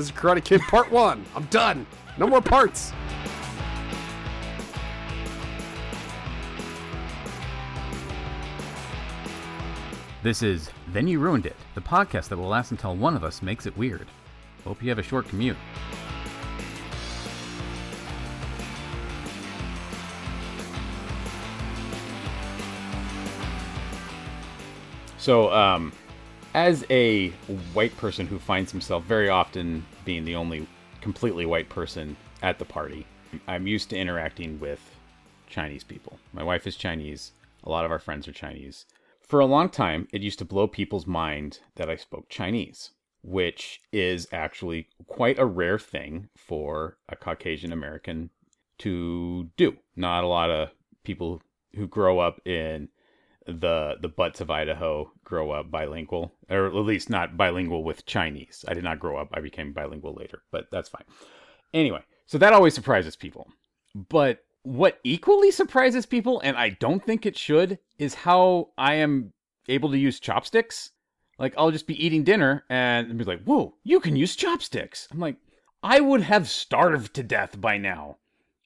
This is Karate Kid Part 1. I'm done. No more parts. This is Then You Ruined It, the podcast that will last until one of us makes it weird. Hope you have a short commute. So, um, as a white person who finds himself very often being the only completely white person at the party, I'm used to interacting with Chinese people. My wife is Chinese. A lot of our friends are Chinese. For a long time, it used to blow people's mind that I spoke Chinese, which is actually quite a rare thing for a Caucasian American to do. Not a lot of people who grow up in the the butts of Idaho grow up bilingual, or at least not bilingual with Chinese. I did not grow up; I became bilingual later, but that's fine. Anyway, so that always surprises people. But what equally surprises people, and I don't think it should, is how I am able to use chopsticks. Like I'll just be eating dinner and be like, "Whoa, you can use chopsticks!" I'm like, I would have starved to death by now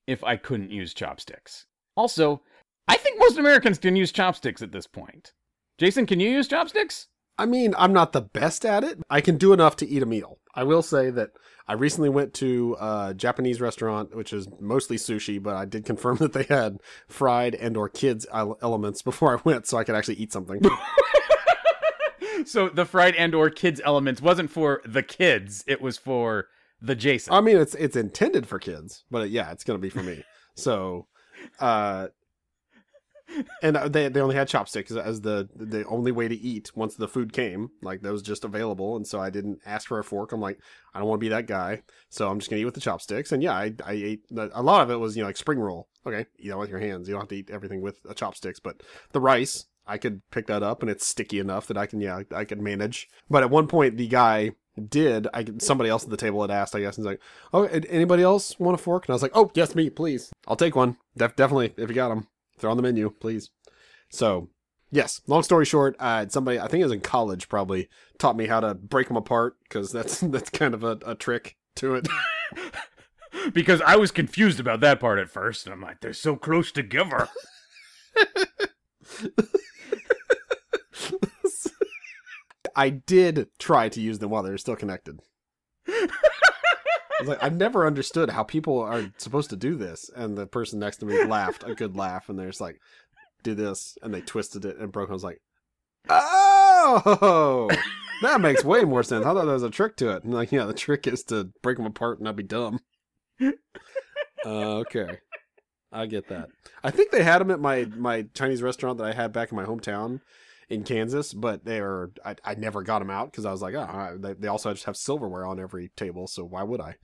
if I couldn't use chopsticks. Also, I think most Americans can use chopsticks at this point. Jason, can you use chopsticks? I mean, I'm not the best at it. I can do enough to eat a meal. I will say that I recently went to a Japanese restaurant, which is mostly sushi, but I did confirm that they had fried and or kids elements before I went, so I could actually eat something. so the fried and or kids elements wasn't for the kids; it was for the Jason. I mean, it's it's intended for kids, but yeah, it's gonna be for me. So, uh, and uh, they they only had chopsticks as the the only way to eat once the food came. Like that was just available, and so I didn't ask for a fork. I'm like, I don't want to be that guy, so I'm just gonna eat with the chopsticks. And yeah, I I ate a lot of it was you know like spring roll. Okay, eat that with your hands. You don't have to eat everything with a chopsticks, but the rice I could pick that up, and it's sticky enough that I can yeah I could manage. But at one point, the guy did I somebody else at the table had asked I guess and like oh anybody else want a fork and I was like oh yes me please I'll take one Def- definitely if you got them they're on the menu, please. So, yes. Long story short, uh, somebody I think it was in college probably taught me how to break them apart because that's that's kind of a, a trick to it. because I was confused about that part at first, and I'm like, they're so close together. I did try to use them while they were still connected. Was like, I've never understood how people are supposed to do this. And the person next to me laughed a good laugh, and they're just like, do this, and they twisted it and broke. I was like, oh, that makes way more sense. I thought there was a trick to it. And like, yeah, the trick is to break them apart and not be dumb. Uh, okay, I get that. I think they had them at my my Chinese restaurant that I had back in my hometown in Kansas, but they are I, I never got them out because I was like, oh, they, they also just have silverware on every table, so why would I?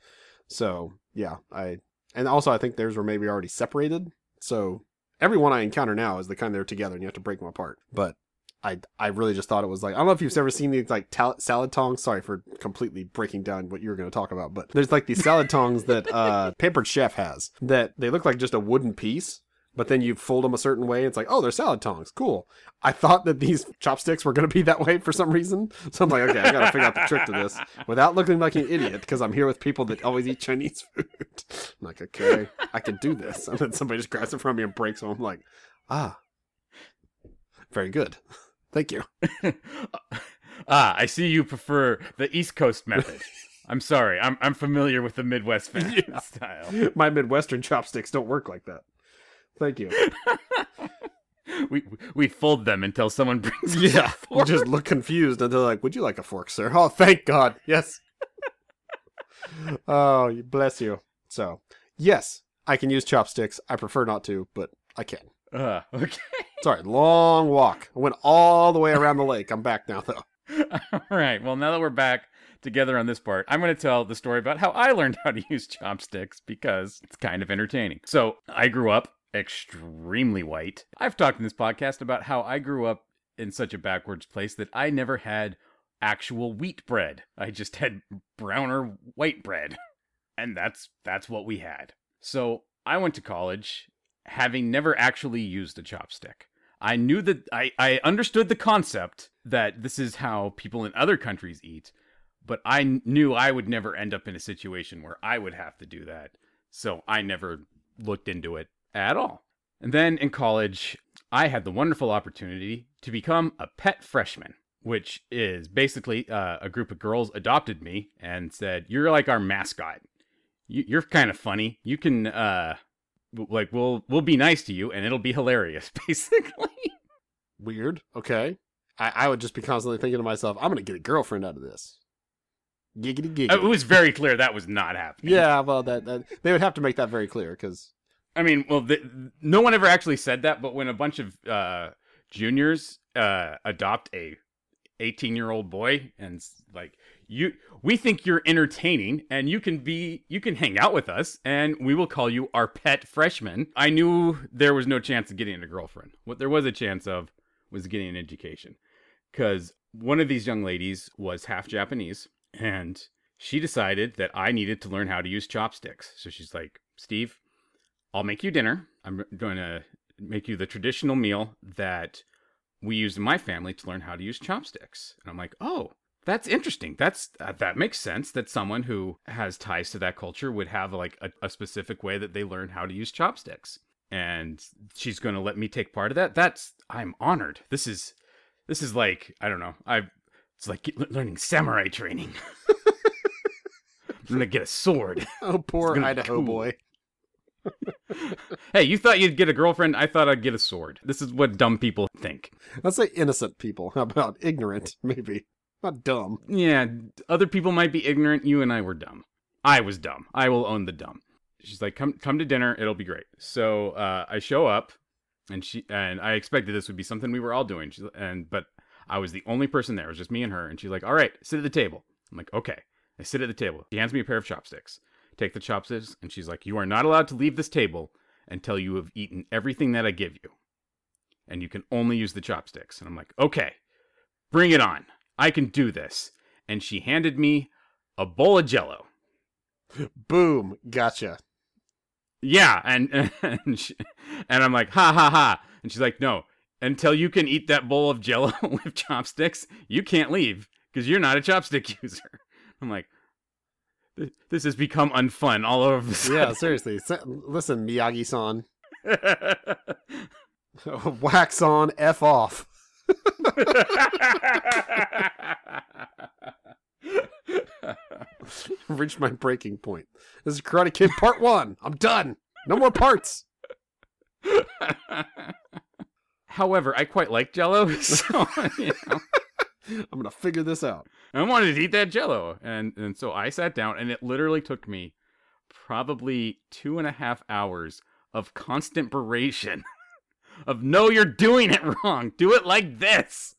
So yeah, I and also I think theirs were maybe already separated. So everyone I encounter now is the kind that are together, and you have to break them apart. But I I really just thought it was like I don't know if you've ever seen these like tal- salad tongs. Sorry for completely breaking down what you were going to talk about, but there's like these salad tongs that uh Pampered Chef has that they look like just a wooden piece, but then you fold them a certain way. It's like, oh, they're salad tongs. Cool. I thought that these chopsticks were going to be that way for some reason. So I'm like, okay, I got to figure out the trick to this without looking like an idiot because I'm here with people that always eat Chinese food. I'm like, okay, I can do this. And then somebody just grabs it from me and breaks them. I'm like, ah, very good. Thank you. ah, I see you prefer the East Coast method. I'm sorry. I'm I'm familiar with the Midwest yeah. style. My Midwestern chopsticks don't work like that. Thank you. we we fold them until someone brings. Yeah, you just look confused and they're like, "Would you like a fork, sir?" Oh, thank God, yes. oh, bless you. So, yes, I can use chopsticks. I prefer not to, but I can. Uh, okay. Sorry, long walk. I went all the way around the lake. I'm back now, though. All right. Well, now that we're back together on this part, I'm going to tell the story about how I learned how to use chopsticks because it's kind of entertaining. So, I grew up extremely white. I've talked in this podcast about how I grew up in such a backwards place that I never had actual wheat bread. I just had browner white bread. And that's that's what we had. So, I went to college having never actually used a chopstick. I knew that I, I understood the concept that this is how people in other countries eat, but I knew I would never end up in a situation where I would have to do that. So I never looked into it at all. And then in college, I had the wonderful opportunity to become a pet freshman, which is basically uh, a group of girls adopted me and said, "You're like our mascot. You, you're kind of funny. You can uh, like we'll we'll be nice to you, and it'll be hilarious." Basically, Weird. Okay. I, I would just be constantly thinking to myself, I'm gonna get a girlfriend out of this. Giggity giggity. it was very clear that was not happening. yeah, well, that, that they would have to make that very clear because I mean, well, th no one ever actually said that, but when a bunch of uh, juniors uh, adopt a 18 year old boy and like you, we think you're entertaining and you can be, you can hang out with us and we will call you our pet freshman. I knew there was no chance of getting a girlfriend. What there was a chance of was getting an education because one of these young ladies was half Japanese and she decided that I needed to learn how to use chopsticks. So she's like, Steve, I'll make you dinner. I'm going to make you the traditional meal that we used in my family to learn how to use chopsticks. And I'm like, oh, that's interesting. That's uh, that makes sense. That someone who has ties to that culture would have like a, a specific way that they learn how to use chopsticks. And she's going to let me take part of that. That's I'm honored. This is this is like I don't know. I it's like learning samurai training. I'm gonna get a sword. oh, poor Idaho cool. boy. Hey, you thought you'd get a girlfriend? I thought I'd get a sword. This is what dumb people think. Let's say innocent people. How about ignorant? Maybe not dumb. Yeah, other people might be ignorant. You and I were dumb. I was dumb. I will own the dumb. She's like, "Come, come to dinner. It'll be great." So uh, I show up, and she and I expected this would be something we were all doing. She's, and but I was the only person there. It was just me and her. And she's like, "All right, sit at the table." I'm like, "Okay." I sit at the table. She hands me a pair of chopsticks. Take the chopsticks, and she's like, "You are not allowed to leave this table until you have eaten everything that I give you, and you can only use the chopsticks." And I'm like, "Okay, bring it on. I can do this." And she handed me a bowl of Jello. Boom. Gotcha. Yeah, and and, she, and I'm like, ha ha ha, and she's like, no, until you can eat that bowl of Jello with chopsticks, you can't leave because you're not a chopstick user. I'm like, "Th- this has become unfun all over Yeah, seriously. Se- Listen, Miyagi-san. Wax on, f off. Reached my breaking point. This is Karate Kid Part One. I'm done. No more parts. However, I quite like Jello, so you know, I'm gonna figure this out. I wanted to eat that Jello, and and so I sat down, and it literally took me probably two and a half hours of constant beration of no, you're doing it wrong. Do it like this.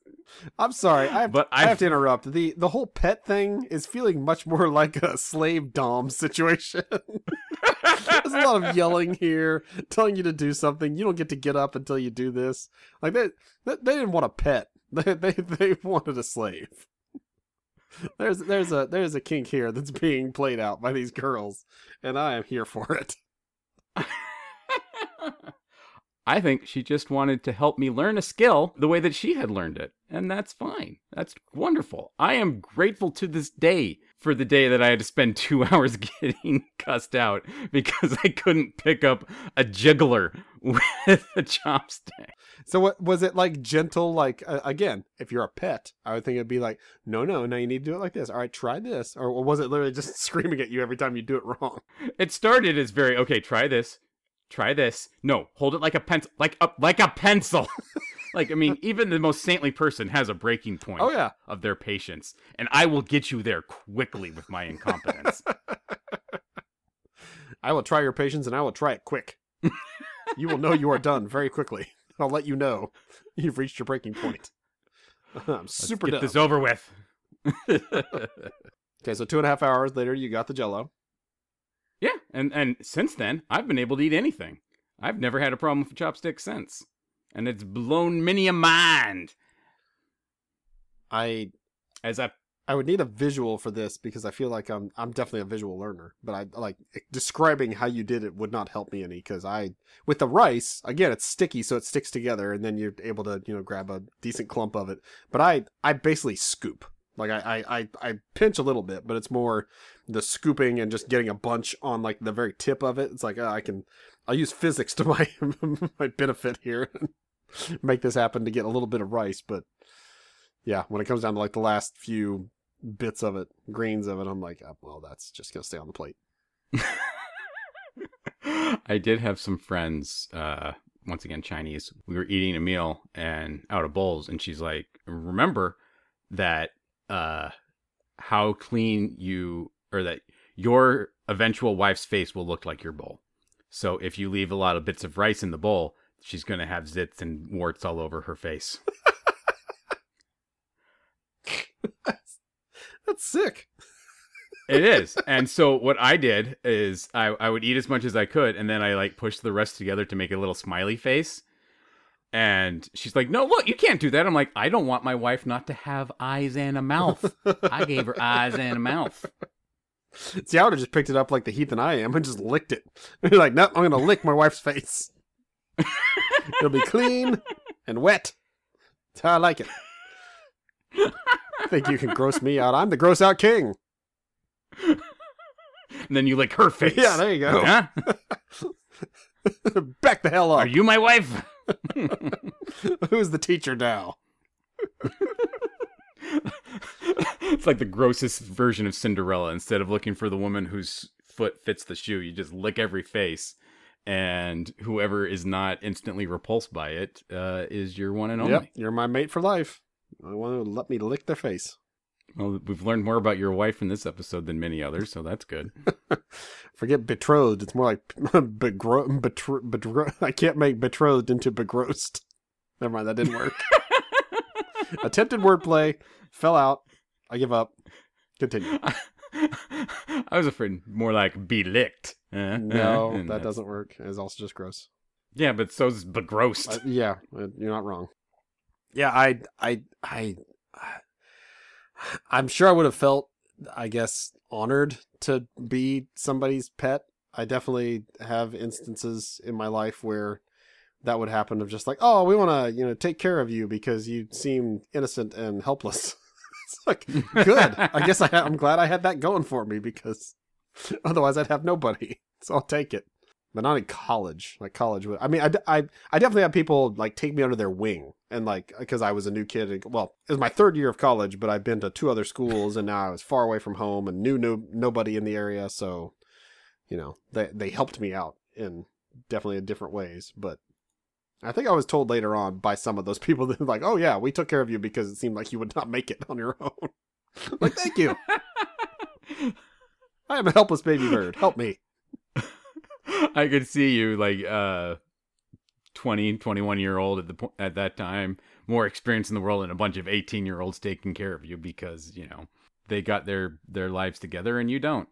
I'm sorry. I have, But I have I've- to interrupt. the The whole pet thing is feeling much more like a slave dom situation. There's a lot of yelling here, telling you to do something. You don't get to get up until you do this. Like they, they, they didn't want a pet. They, they, they wanted a slave. There's, there's a, there's a kink here that's being played out by these girls, and I am here for it. I think she just wanted to help me learn a skill the way that she had learned it. And that's fine. That's wonderful. I am grateful to this day for the day that I had to spend two hours getting cussed out because I couldn't pick up a jiggler with a chopstick. So what was it like? Gentle, like uh, again, if you're a pet, I would think it'd be like, no, no, no, you need to do it like this. All right, try this, or, or was it literally just screaming at you every time you do it wrong? It started as very okay. Try this, try this. No, hold it like a pencil, like a like a pencil. like I mean, even the most saintly person has a breaking point. Oh yeah, of their patience, and I will get you there quickly with my incompetence. I will try your patience, and I will try it quick. You will know you are done very quickly. I'll let you know you've reached your breaking point. I'm super Let's Get dumb. this over with. Okay, so two and a half hours later, you got the Jello. yeah, and and since then, I've been able to eat anything. I've never had a problem with chopsticks since, and it's blown many a mind. I As I I would need a visual for this because I feel like I'm I'm definitely a visual learner, but I like describing how you did it would not help me any because I with the rice again it's sticky so it sticks together and then you're able to you know grab a decent clump of it. But I I basically scoop Like I, I, I, I pinch a little bit, but it's more the scooping and just getting a bunch on like the very tip of it. It's like oh, I can, I'll use physics to my my benefit here, make this happen to get a little bit of rice. But yeah, when it comes down to like the last few bits of it, grains of it, I'm like, oh, well, that's just gonna stay on the plate. I did have some friends, uh, once again Chinese. We were eating a meal and out of bowls, and she's like, "Remember that uh, how clean you or that your eventual wife's face will look like your bowl. So if you leave a lot of bits of rice in the bowl, she's to have zits and warts all over her face." that's, that's sick. it is. And so what I did is I, I would eat as much as I could and then I like pushed the rest together to make a little smiley face. And she's like, No, look, you can't do that. I'm like, I don't want my wife not to have eyes and a mouth. I gave her eyes and a mouth. See, I would have just picked it up like the heath and I am and just licked it. You're like, no, I'm gonna lick my wife's face. It'll be clean and wet. That's how I like it. Think you can gross me out? I'm the gross out king. and then you lick her face. Yeah, there you go. Huh? Back the hell up. Are you my wife? Who's the teacher now? it's like the grossest version of Cinderella. Instead of looking for the woman whose foot fits the shoe, you just lick every face. And whoever is not instantly repulsed by it uh, is your one and only. Yep, you're my mate for life. I want to let me lick their face. Well, we've learned more about your wife in this episode than many others, so that's good. Forget betrothed. It's more like begro- betro- betro- I can't make betrothed into begrossed. Never mind, that didn't work. Attempted wordplay, fell out. I give up. Continue. I was afraid more like be licked. Uh, no, uh, that doesn't work. It's also just gross. Yeah, but so's begrossed. Uh, yeah, uh, you're not wrong. Yeah, I, I, I, I'm sure I would have felt, I guess, honored to be somebody's pet. I definitely have instances in my life where that would happen of just like, oh, we want to, you know, take care of you because you seem innocent and helpless. like, good. I guess I, I'm glad I had that going for me because otherwise I'd have nobody. So I'll take it but not in college. Like college, would- I mean, I definitely had people like take me under their wing, and like because I was a new kid. and- Well, it was my third year of college, but I've been to two other schools, and now I was far away from home and knew no nobody in the area. So, you know, they they helped me out in definitely in different ways. But I think I was told later on by some of those people that like, oh yeah, we took care of you because it seemed like you would not make it on your own. like, thank you. I am a helpless baby bird. Help me. I could see you like uh 20, 21 year old at the po- at that time, more experience in the world and a bunch of 18 year olds taking care of you because, you know, they got their their lives together and you don't.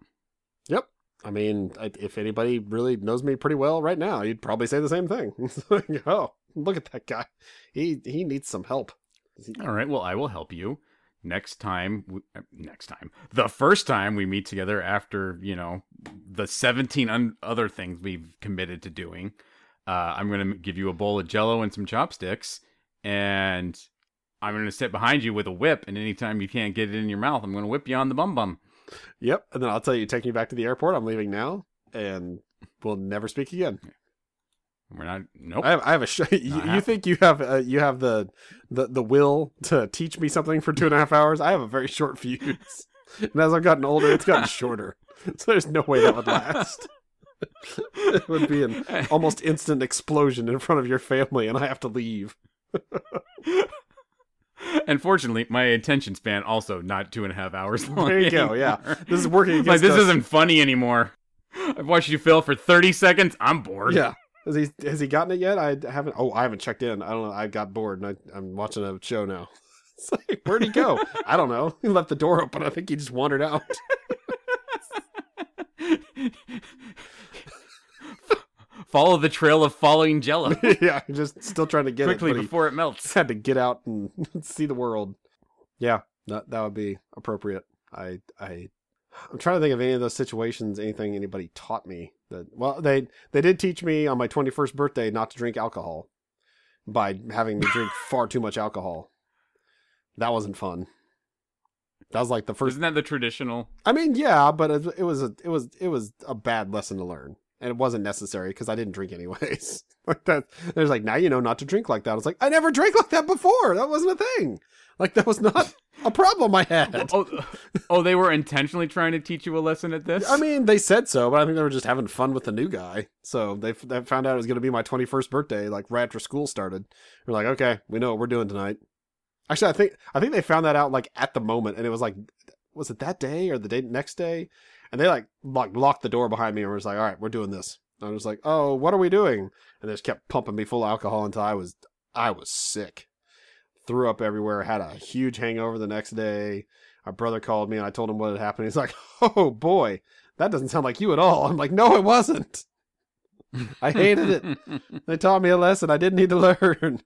Yep. I mean, I- if anybody really knows me pretty well right now, you'd probably say the same thing. Like, oh, look at that guy. He he needs some help. All right, well, I will help you next time uh, next time. The first time we meet together after, you know, the 17 un- other things we've committed to doing. Uh, I'm going to give you a bowl of jello and some chopsticks and I'm going to sit behind you with a whip and anytime you can't get it in your mouth, I'm going to whip you on the bum bum. Yep. And then I'll tell you, take me back to the airport. I'm leaving now, and we'll never speak again. We're not nope. I have, I have a. Sh- you, you think you have uh, you have the, the the will to teach me something for two and a half hours? I have a very short fuse, and as I've gotten older, it's gotten shorter. So there's no way that would last. it would be an almost instant explosion in front of your family, and I have to leave. Unfortunately, my attention span also not two and a half hours long. There you go, yeah. This is working against like this us. isn't funny anymore. I've watched you fail for thirty seconds. I'm bored. Yeah. Has he has he gotten it yet? I haven't. Oh, I haven't checked in. I don't know. I got bored and I, I'm watching a show now. It's like, where'd he go? I don't know. He left the door open. I think he just wandered out. Follow the trail of falling jello yeah, just still trying to get quickly it. but before it melts. had to get out and see the world. Yeah, that that would be appropriate. I I I'm trying to think of any of those situations, anything anybody taught me that well they they did teach me on my 21st birthday not to drink alcohol by having me drink far too much alcohol. That wasn't fun. That was like the first. Isn't that the traditional? I mean, yeah, but it, it was a it was it was a bad lesson to learn, and it wasn't necessary because I didn't drink anyways. like that, there's like now you know not to drink like that. I was like, I never drank like that before. That wasn't a thing. Like that was not a problem I had. Oh, oh, oh, they were intentionally trying to teach you a lesson at this. I mean, they said so, but I think they were just having fun with the new guy. So they, they found out it was going to be my 21st birthday, like right after school started. We're like, okay, we know what we're doing tonight. Actually, I think I think they found that out like at the moment, and it was like, was it that day or the day next day? And they like like locked the door behind me and was like, all right, we're doing this. And I was like, oh, what are we doing? And they just kept pumping me full of alcohol until I was I was sick threw up everywhere, had a huge hangover the next day. My brother called me and I told him what had happened. He's like, "Oh boy, that doesn't sound like you at all." I'm like, "No, it wasn't. I hated it. they taught me a lesson I didn't need to learn."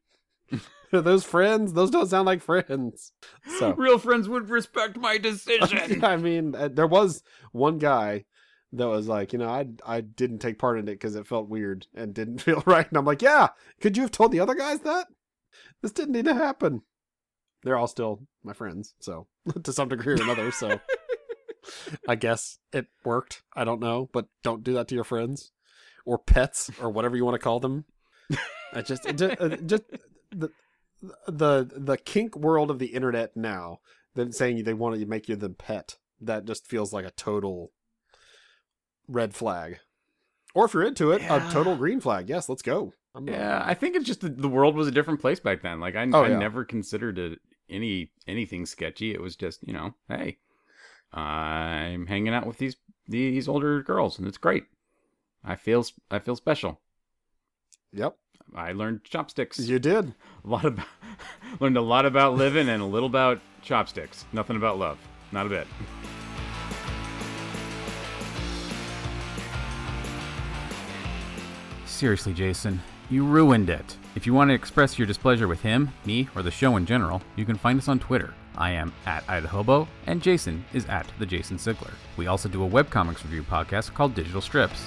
those friends, those don't sound like friends. So real friends would respect my decision. I mean, uh, there was one guy that was like, you know, I I didn't take part in it because it felt weird and didn't feel right. And I'm like, yeah, could you have told the other guys that? This didn't need to happen. They're all still my friends, so to some degree or another. So I guess it worked. I don't know, but don't do that to your friends or pets or whatever you want to call them. I just, it just, uh, just the the the kink world of the internet now. Then saying they want to make you the pet. That just feels like a total red flag. Or if you're into it, yeah. a total green flag. Yes, let's go. I'm yeah, not... I think it's just the, the, world was a different place back then. Like I, oh, I yeah. never considered it any anything sketchy. It was just you know, hey, I'm hanging out with these these older girls, and it's great. I feel I feel special. Yep. I learned chopsticks. You did a lot about learned a lot about living and a little about chopsticks. Nothing about love. Not a bit. Seriously, Jason. You ruined it. If you want to express your displeasure with him, me, or the show in general, you can find us on Twitter. I am at Idahobo, and Jason is at the Jason Sigler. We also do a webcomics review podcast called Digital Strips.